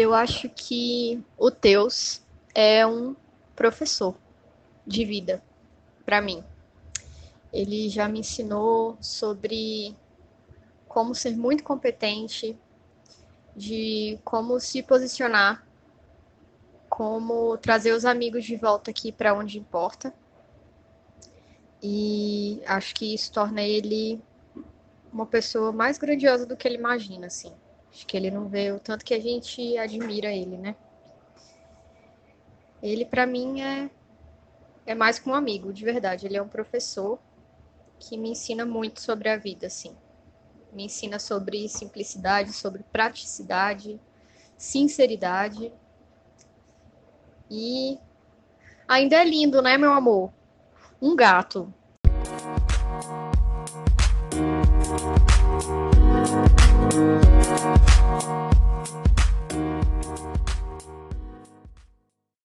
Eu acho que o Teus é um professor de vida para mim. Ele já me ensinou sobre como ser muito competente, de como se posicionar, como trazer os amigos de volta aqui para onde importa. E acho que isso torna ele uma pessoa mais grandiosa do que ele imagina, assim. Acho que ele não vê o tanto que a gente admira ele, né? Ele, para mim, é, é mais que um amigo, de verdade. Ele é um professor que me ensina muito sobre a vida, assim. Me ensina sobre simplicidade, sobre praticidade, sinceridade. E ainda é lindo, né, meu amor? Um gato.